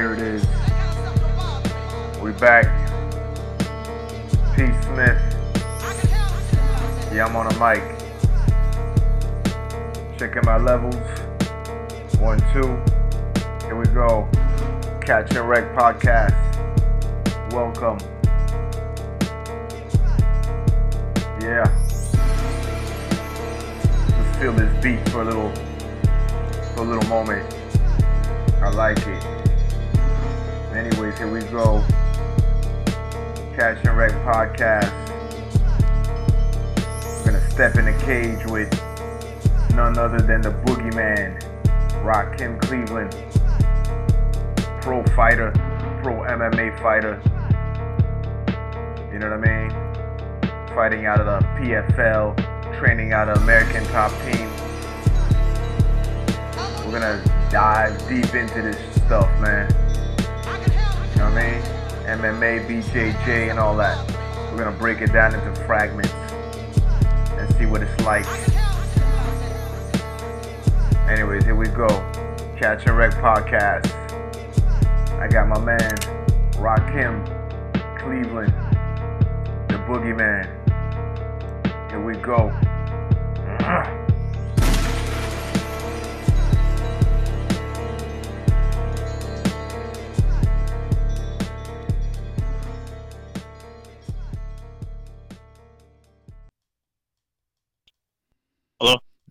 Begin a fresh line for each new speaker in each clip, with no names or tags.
Here it is. We back. P. Smith. Yeah, I'm on a mic. Checking my levels. One, two. Here we go. Catch and Wreck podcast. Welcome. Yeah. Let's feel this beat for a little, for a little moment. I like it. Anyways, here we go. Catch and Wreck podcast. We're gonna step in the cage with none other than the boogeyman, Rakim Cleveland, pro fighter, pro MMA fighter. You know what I mean? Fighting out of the PFL, training out of American Top Team. We're gonna dive deep into this stuff, man. I mean? MMA, BJJ, and all that. We're gonna break it down into fragments and see what it's like. Anyways, here we go. Catch and Wreck podcast. I got my man, Rakim Cleveland, the boogeyman. Here we go.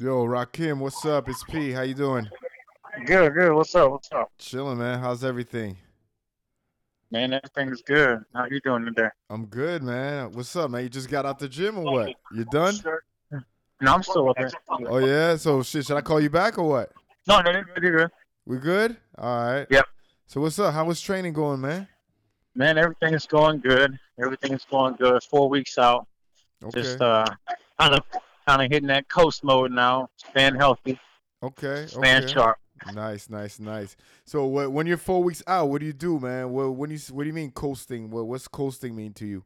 Yo, Rakim, what's up? It's P. How you doing?
Good, good. What's up? What's up?
Chilling, man. How's everything?
Man, everything's good. How you doing today?
I'm good, man. What's up, man? You just got out the gym or what? You done?
No, I'm still up here.
Oh yeah. So shit, should I call you back or what?
No, no, you're good, you're good.
We good? All right.
Yep.
So what's up? How was training going, man?
Man, everything is going good. Everything is going good. Four weeks out.
Okay.
Just uh kind of kind of hitting that coast mode now. Staying healthy,
okay.
staying
Okay.
sharp.
Nice, nice, nice. So what, when you're four weeks out, what do you do, man? What when you what do you mean coasting? What what's coasting mean to you?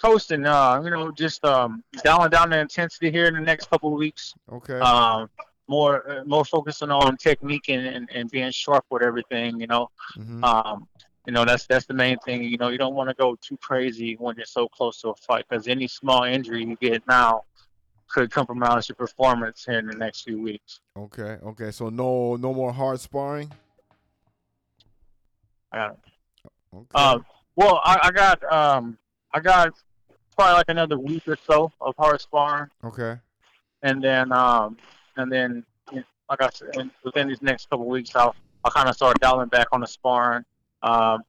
Coasting, uh, you know, just um dialing down the intensity here in the next couple of weeks.
Okay.
Um more uh, more focusing on technique and, and, and being sharp with everything, you know.
hmm
Um, you know, that's that's the main thing. You know, you don't want to go too crazy when you're so close to a fight because any small injury you get now could compromise your performance here in the next few weeks.
Okay. Okay. So no no more hard sparring.
Uh,
Okay.
um, well, I, I got um, I got probably like another week or so of hard sparring,
okay.
and then um, and then like I said, within these next couple of weeks, I'll I'll kind of start dialing back on the sparring. Um,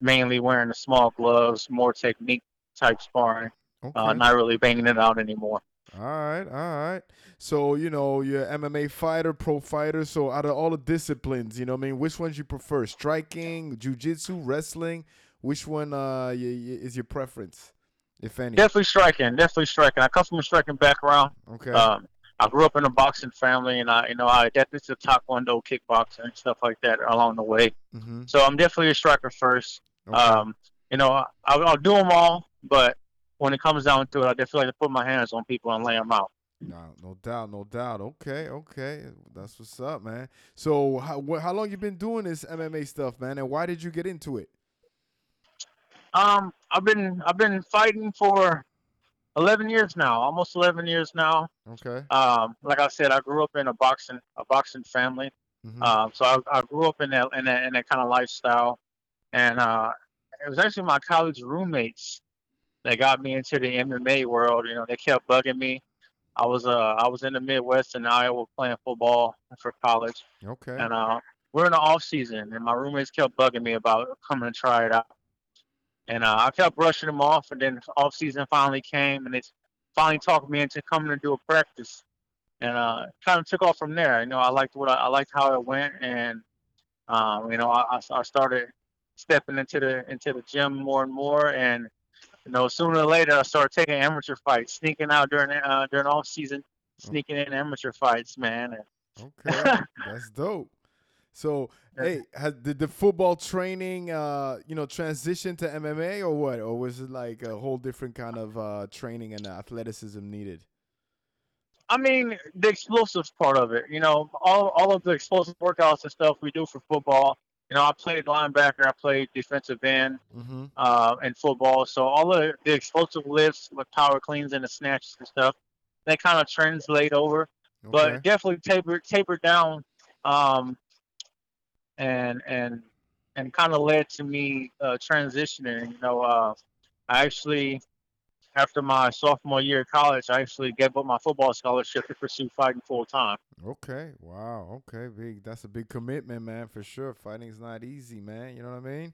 mainly wearing the small gloves, more technique type sparring.
Okay.
uh, not really banging it out anymore.
All right, all right. So you know you're MMA fighter, pro fighter. So out of all the disciplines, you know, what I mean, which ones you prefer? Striking, jujitsu, wrestling. Which one uh is your preference, if any?
Definitely striking, definitely striking. I come from a striking background.
Okay.
Um, I grew up in a boxing family, and I, you know, I definitely took taekwondo, kickboxing, and stuff like that along the way.
mm-hmm.
So I'm definitely a striker first.
Okay.
Um, you know, I, I'll do them all, but when it comes down to it, I definitely like to put my hands on people and lay them out.
no, no doubt, no doubt. Okay, okay. That's what's up, man. So how wh- how long you been doing this MMA stuff, man? And why did you get into it?
Um, I've been I've been fighting for 11 years now, almost 11 years now.
Okay.
Um, like I said, I grew up in a boxing a boxing family.
hmm
Um, so I, I grew up in that in that in that kind of lifestyle, and uh, it was actually my college roommates that got me into the MMA world. You know, they kept bugging me. I was uh I was in the Midwest in Iowa playing football for college,
okay.
and uh, we're in the off season, and my roommates kept bugging me about coming to try it out, and uh, I kept brushing them off, and then off season finally came, and they finally talked me into coming to do a practice and uh, kind of took off from there. You know, I liked what I, I liked how it went, and um, you know, I, I I started stepping into the into the gym more and more, and you know, sooner or later, I started taking amateur fights, sneaking out during uh, during off season, sneaking in amateur fights, man.
Okay, that's dope. So, hey, has, did the football training, uh, you know, transition to MMA or what, or was it like a whole different kind of uh, training and athleticism needed?
I mean, the explosives part of it, you know, all all of the explosive workouts and stuff we do for football, you know, I played linebacker, I played defensive end,
Mm-hmm.
uh, in football. So all of the explosive lifts with power cleans and the snatches and stuff, they kind of translate over,
Okay.
but definitely tapered tapered down, um, and and and kind of led to me uh, transitioning. You know, uh, I actually after my sophomore year of college, I actually gave up my football scholarship to pursue fighting full time.
Okay. Wow. Okay. Big. That's a big commitment, man. For sure. Fighting's not easy, man. You know what I mean?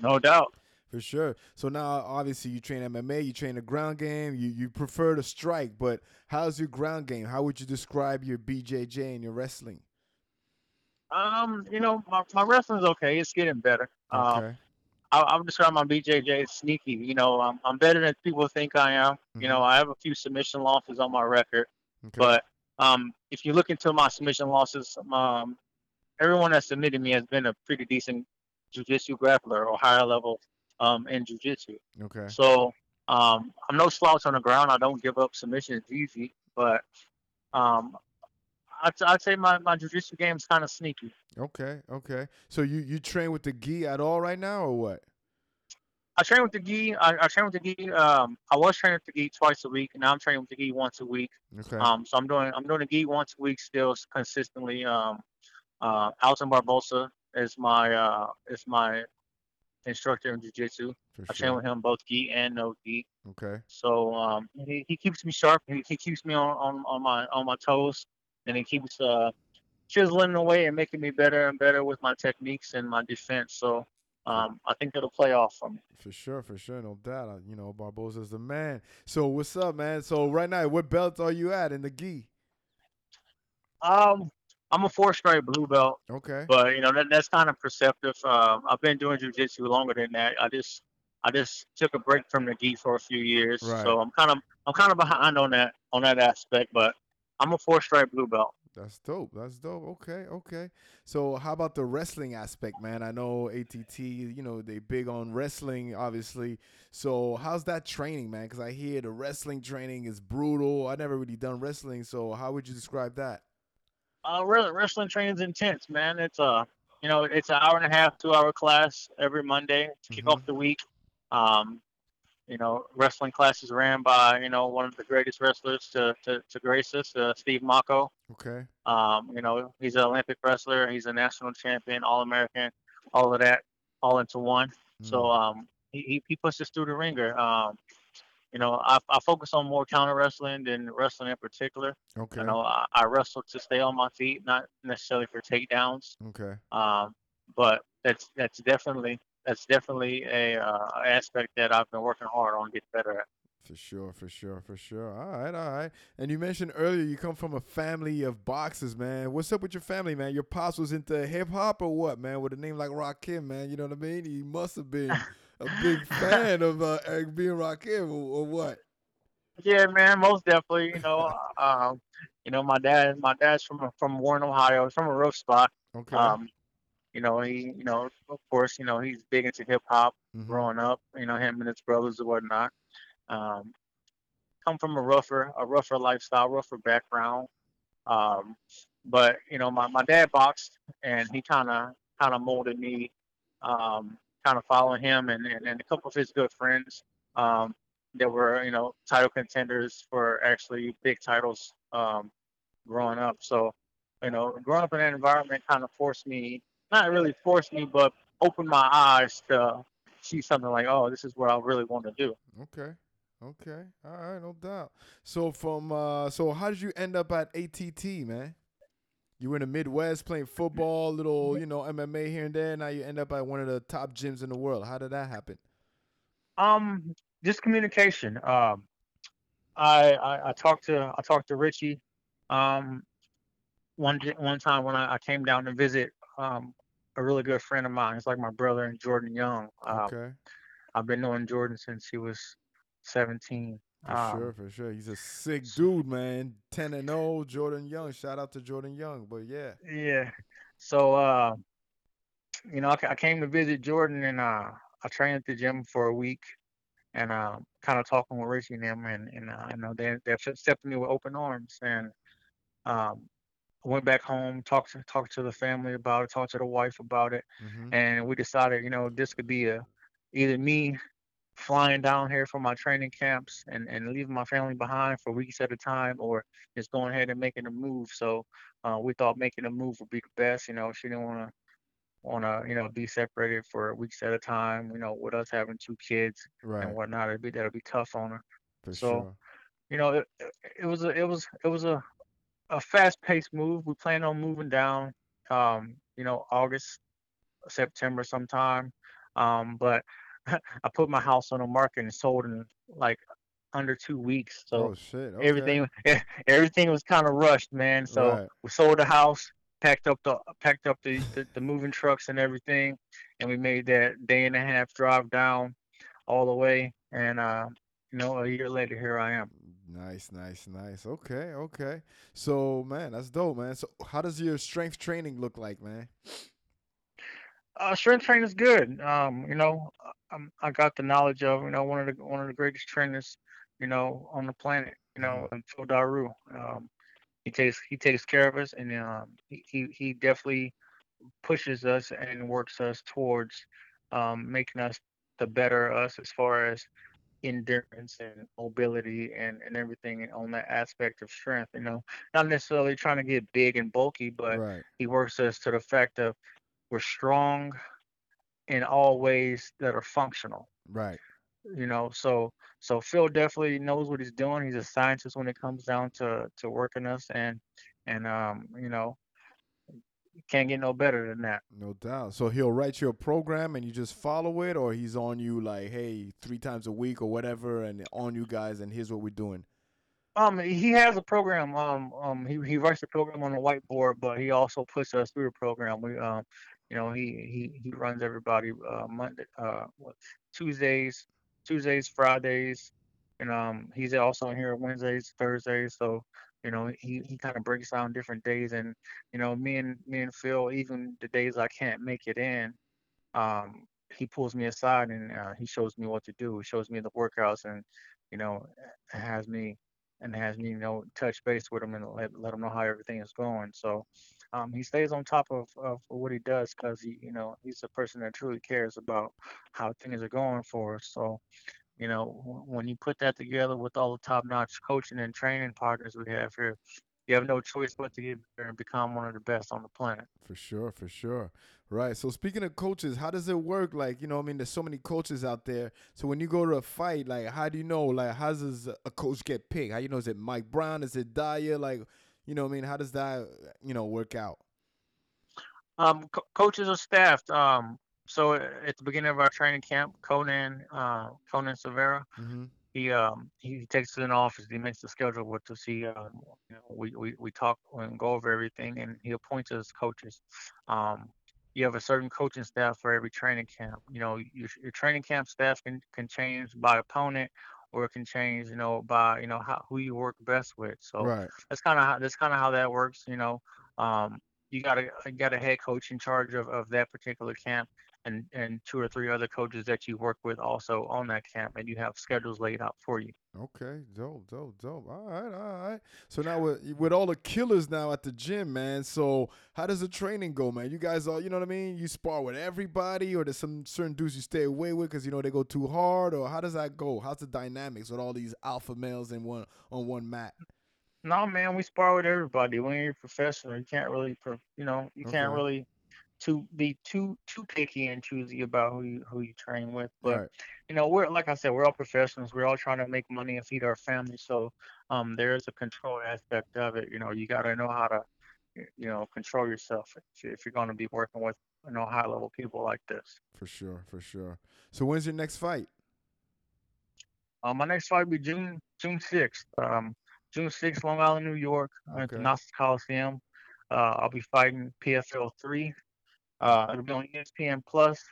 No doubt.
For sure. So now, obviously, you train MMA. You train the ground game. You you prefer to strike, but how's your ground game? How would you describe your BJJ and your wrestling?
Um, you know, my, my wrestling's okay. It's getting better. Um,
Okay.
I, I would describe my BJJ as sneaky. You know, I'm, I'm better than people think I am. You know, I have a few submission losses on my record,
Okay.
but um, if you look into my submission losses, um, everyone that submitted me has been a pretty decent jujitsu grappler or higher level um, in jujitsu.
okay.
So um, I'm no slouch on the ground. I don't give up submissions easy, but um, I'd, I'd say my, my jiu-jitsu game is kind of sneaky.
Okay. Okay. So you you train with the gi at all right now, or what?
I train with the gi. I, I train with the gi. Um, I was training with the gi twice a week, and now I'm training with the gi once a week.
Okay.
Um, so I'm doing I'm doing the gi once a week still consistently. Um, uh, Ailton Barbosa is my uh, is my instructor in jiu-jitsu.
for
I train with him both gi and no gi.
Okay.
So um, he, he keeps me sharp. He, he keeps me on, on, on my on my toes, and it keeps uh, chiseling away and making me better and better with my techniques and my defense. So um, I think it'll play off for me.
For sure, for sure, no doubt. You know, Barbosa's the man. So what's up, man? So right now, what belt are you at in the gi?
Um, I'm a four stripe blue belt,
Okay.
but you know that, that's kind of perceptive. Um, I've been doing jujitsu longer than that. I just I just took a break from the gi for a few years,
Right.
so I'm kind of I'm kind of behind on that on that aspect. But I'm a four stripe blue belt.
That's dope. That's dope. Okay, okay. So how about the wrestling aspect, man? I know ATT, you know, they big on wrestling, obviously. So how's that training, man? Because I hear the wrestling training is brutal. I never really done wrestling, so how would you describe that?
Uh, re- wrestling training's intense, man. It's a, you know, it's an hour and a half, two hour class every Monday to kick
Mhm.
off the week. Um, you know, wrestling classes ran by, you know, one of the greatest wrestlers to, to, to grace us, uh, Steve Mocco.
Okay.
Um, you know, he's an Olympic wrestler. He's a national champion, All American, all of that, all into one. So
Mm,
um, he, he, he pushes through the ringer. Um, you know, I, I focus on more counter wrestling than wrestling in particular.
okay.
You know, I, I wrestle to stay on my feet, not necessarily for takedowns.
Okay.
Um, but that's that's definitely that's definitely a uh, aspect that I've been working hard on getting better at.
For sure, for sure, for sure. All right, all right. And you mentioned earlier you come from a family of boxers, man. What's up with your family, man? Your pops was into hip hop or what, man? With a name like Rakim, man. You know what I mean? He must have been a big fan of uh, Eric B. and Rakim or, or what?
Yeah, man, most definitely. You know, um, you know, my dad, my dad's from from Warren, Ohio. He's from a rough spot.
Okay.
Um, you know, he, you know, of course, you know, he's big into hip hop
Mhm.
growing up. You know, him and his brothers and whatnot. Um, come from a rougher, a rougher lifestyle, rougher background. Um, but you know, my, my dad boxed, and he kind of kind of molded me, um, kind of following him, and, and and a couple of his good friends. Um, that were you know title contenders for actually big titles um, growing up. So you know, growing up in that environment kind of forced me, not really forced me, but opened my eyes to see something like, oh, this is what I really want to do.
Okay. Okay. All right, no doubt. So from uh so how did you end up at ATT, man? You were in the Midwest playing football, little, you know, MMA here and there. And Now you end up at one of the top gyms in the world. How did that happen?
Um, just communication. Um, I, I I talked to I talked to Richie, um, one one time when I, I came down to visit um a really good friend of mine. He's like my brother and Jordan Young. Um,
Okay.
I've been knowing Jordan since he was 17.
For
Um,
sure, for sure. He's a sick dude, man. 10 and 0, Jordan Young. Shout out to Jordan Young. But yeah.
Yeah. So, uh, you know, I, I came to visit Jordan and uh, I trained at the gym for a week and uh, kind of talking with Richie and them, and, and uh, you know, they they accepted me with open arms. And um, went back home, talked to talked to the family about it, talked to the wife about it,
hmm
and we decided, you know, this could be a either me flying down here for my training camps and, and leaving my family behind for weeks at a time or just going ahead and making a move. So uh, we thought making a move would be the best. You know, she didn't want to want to you know be separated for weeks at a time. You know, with us having two kids
Right.
and whatnot, it'd be that'd be tough on her.
For
So
sure.
you know, it, it it was a it was it was a a fast paced move. We plan on moving down, um, you know, August, September sometime. Um, but I put my house on the market and sold in like under two weeks.
Oh
So
shit. Okay.
everything everything was kind of rushed, man. So
Right.
we sold the house, packed up the packed up the, the, the moving trucks and everything, and we made that day and a half drive down all the way. And uh, you know, a year later, here I am.
Nice, nice, nice. Okay, okay. So, man, that's dope, man. So, how does your strength training look like, man?
Uh, strength training is good. Um, you know, um, I got the knowledge of you know one of the one of the greatest trainers, you know, on the planet. You know, and Phil Daru. Um, he takes he takes care of us, and um, he he he definitely pushes us and works us towards um, making us the better us as far as endurance and mobility and, and everything on that aspect of strength. You know, not necessarily trying to get big and bulky, but
Right.
he works us to the fact of we're strong in all ways that are functional.
Right.
You know, so so Phil definitely knows what he's doing. He's a scientist when it comes down to to working us, and and um, you know, can't get no better than that.
No doubt. So he'll write you a program and you just follow it, or he's on you like, hey, three times a week or whatever, and on you guys, and here's what we're doing.
Um, he has a program. Um, um, he he writes the program on the whiteboard, but he also puts us through the program. We um, you know, he he he runs everybody uh Monday, uh, what, Tuesdays, Tuesdays, Fridays, and um, he's also here Wednesdays, Thursdays. So you know, he he kind of breaks down different days, and you know, me and me and Phil, even the days I can't make it in, um, he pulls me aside and uh, he shows me what to do. He shows me the workouts, and you know, has me and has me, you know, touch base with him and let let him know how everything is going. So, um, he stays on top of of what he does because he, you know, he's a person that truly cares about how things are going for us. So, you know, when you put that together with all the top-notch coaching and training partners we have here, you have no choice but to get better and become one of the best on the planet.
For sure, for sure. Right. So speaking of coaches, how does it work? Like, you know, I mean, there's so many coaches out there. So when you go to a fight, like, how do you know? Like, how does a coach get picked? How you know? Is it Mike Brown? Is it Dyer? Like, you know, I mean, how does that, you know, work out?
Um, co- coaches are staffed. Um, so at the beginning of our training camp, Conan, uh, Conan Silveira,
Mm-hmm.
he um he takes it in office. He makes the schedule with us. He um you know we we we talk and go over everything, and he appoints us coaches. Um, you have a certain coaching staff for every training camp. You know your your training camp staff can can change by opponent, or it can change you know by you know how who you work best with. So
Right.
that's kind of how that's kind of how that works. You know, um, you got a you got a head coach in charge of, of that particular camp, and and two or three other coaches that you work with also on that camp, and you have schedules laid out for you.
Okay, dope, dope, dope. All right, all right. So now with with all the killers now at the gym, man. So how does the training go, man? You guys all, you know what I mean? You spar with everybody, or there's some certain dudes you stay away with because you know they go too hard, or how does that go? How's the dynamics with all these alpha males in one on one mat?
No, man, we spar with everybody. When you're a professional, you can't really, you know, you can't really too be too too picky and choosy about who you who you train with. But
Right.
you know, we're like I said, we're all professionals. We're all trying to make money and feed our families. So um, there is a control aspect of it. You know, you got to know how to, you know, control yourself if you- if you're going to be working with you know high level people like this.
For sure, for sure. So when's your next fight?
Um, my next fight will be June June sixth. Um, June sixth, Long Island, New York, at the
Okay.
Nassau Coliseum. Uh, I'll be fighting PFL three. Uh, it'll be on ESPN Plus.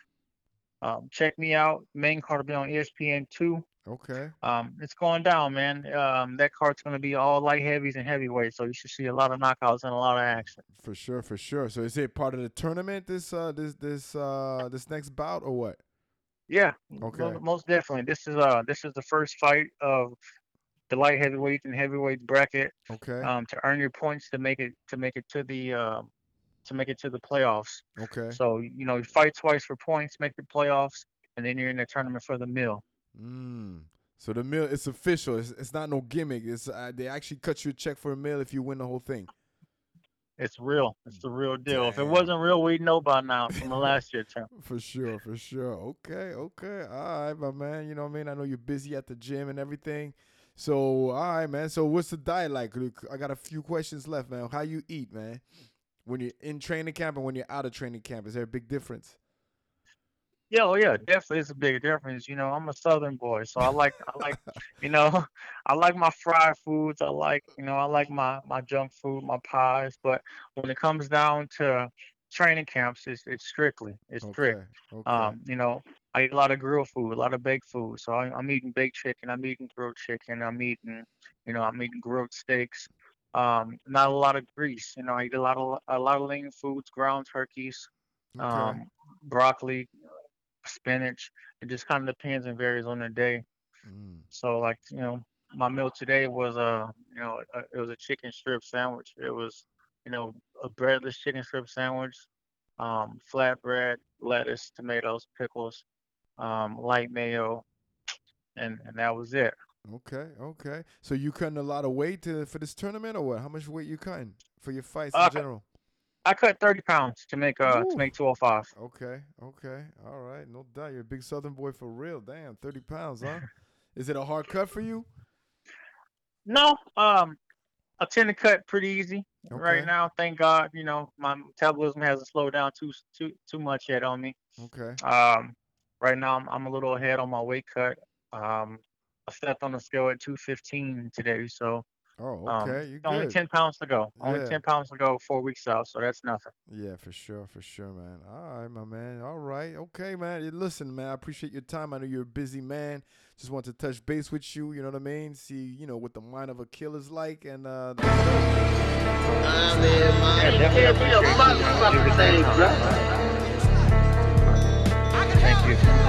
Um, check me out. Main card will be on ESPN two.
Okay.
Um, it's going down, man. Um, that card's gonna be all light heavies and heavyweights, so you should see a lot of knockouts and a lot of action.
For sure, for sure. So is it part of the tournament this uh this this uh this next bout or what?
Yeah,
Okay.
mo- most definitely. This is uh this is the first fight of the light heavyweight and heavyweight bracket
Okay.
um, to earn your points to make it to make it to the uh, to make it to the playoffs.
okay.
So you know you fight twice for points, make the playoffs, and then you're in the tournament for the mill.
Mm. So the meal it's official. It's, it's not no gimmick. It's uh, they actually cut you a check for a meal if you win the whole thing.
It's real. It's the real deal. If it wasn't real, we'd know by now from the last year term.
For sure, for sure. Okay, okay. All right, my man. You know what I mean? I know you're busy at the gym and everything. So, all right, man. So, what's the diet like? Look, I got a few questions left, man. How you eat, man? When you're in training camp and when you're out of training camp, is there a big difference?
Yeah, oh yeah, definitely it's a big difference. You know, I'm a southern boy, so I like I like you know, I like my fried foods. I like, you know, I like my my junk food, my pies, but when it comes down to training camps, it's it's strictly. It's strict.
Okay. Okay.
Um, you know, I eat a lot of grilled food, a lot of baked food. So I'm eating baked chicken, I'm eating grilled chicken, I'm eating, you know, I'm eating grilled steaks. Um, not a lot of grease. You know, I eat a lot of a lot of lean foods, ground turkeys,
okay.
um, broccoli, spinach. It just kind of depends and varies on the day.
Mm.
So like, you know, my meal today was a, you know, a, it was a chicken strip sandwich. It was, you know, a breadless chicken strip sandwich, um, flatbread, lettuce, tomatoes, pickles, um, light mayo, and and that was it.
Okay. Okay. So you cutting a lot of weight to, for this tournament, or what? How much weight you cutting for your fights
Uh,
in general?
I cut 30 pounds to make uh
Ooh.
to make 205.
Okay, okay, all right, no doubt. You're a big Southern boy for real. Damn, thirty pounds, huh? Is it a hard cut for you?
No, um, I tend to cut pretty easy
Okay.
right now. Thank God, you know, my metabolism hasn't slowed down too too too much yet on me.
Okay,
Um, right now I'm, I'm a little ahead on my weight cut. Um, stepped on the scale at 215 today. So,
oh,
um,
okay. Um,
only
good.
10 pounds to go. Only
yeah.
10 pounds to go, four weeks out. So that's nothing.
Yeah, for sure. For sure, man. All right, my man. All right. Okay, man. Listen, man, I appreciate your time. I know you're a busy man. Just want to touch base with you. You know what I mean? See, you know, what the mind of a killer's like. And, uh,
the- Thank you.